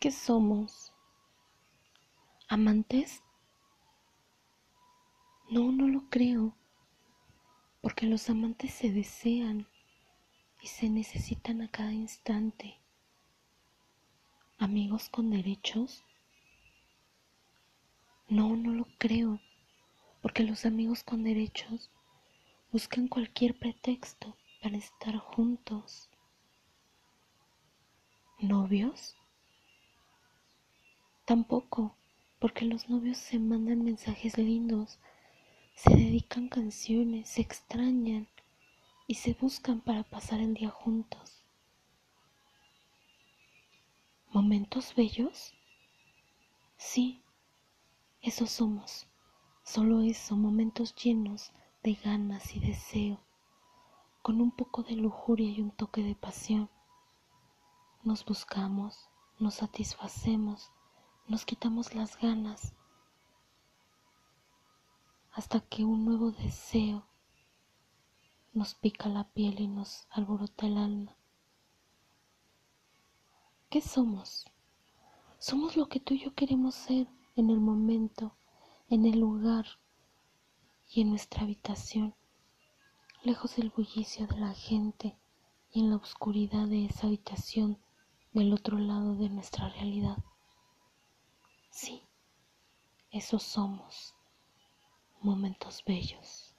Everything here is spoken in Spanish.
¿Qué somos? ¿Amantes? No, no lo creo, porque los amantes se desean y se necesitan a cada instante. ¿Amigos con derechos? No, no lo creo, porque los amigos con derechos buscan cualquier pretexto para estar juntos. ¿Novios? Tampoco, porque los novios se mandan mensajes lindos, se dedican canciones, se extrañan y se buscan para pasar el día juntos. ¿Momentos bellos? Sí, esos somos, solo eso, momentos llenos de ganas y deseo, con un poco de lujuria y un toque de pasión. Nos buscamos, nos satisfacemos, nos quitamos las ganas hasta que un nuevo deseo nos pica la piel y nos alborota el alma. ¿Qué somos? Somos lo que tú y yo queremos ser en el momento, en el lugar y en nuestra habitación, lejos del bullicio de la gente y en la oscuridad de esa habitación del otro lado de nuestra realidad. Sí, esos somos momentos bellos.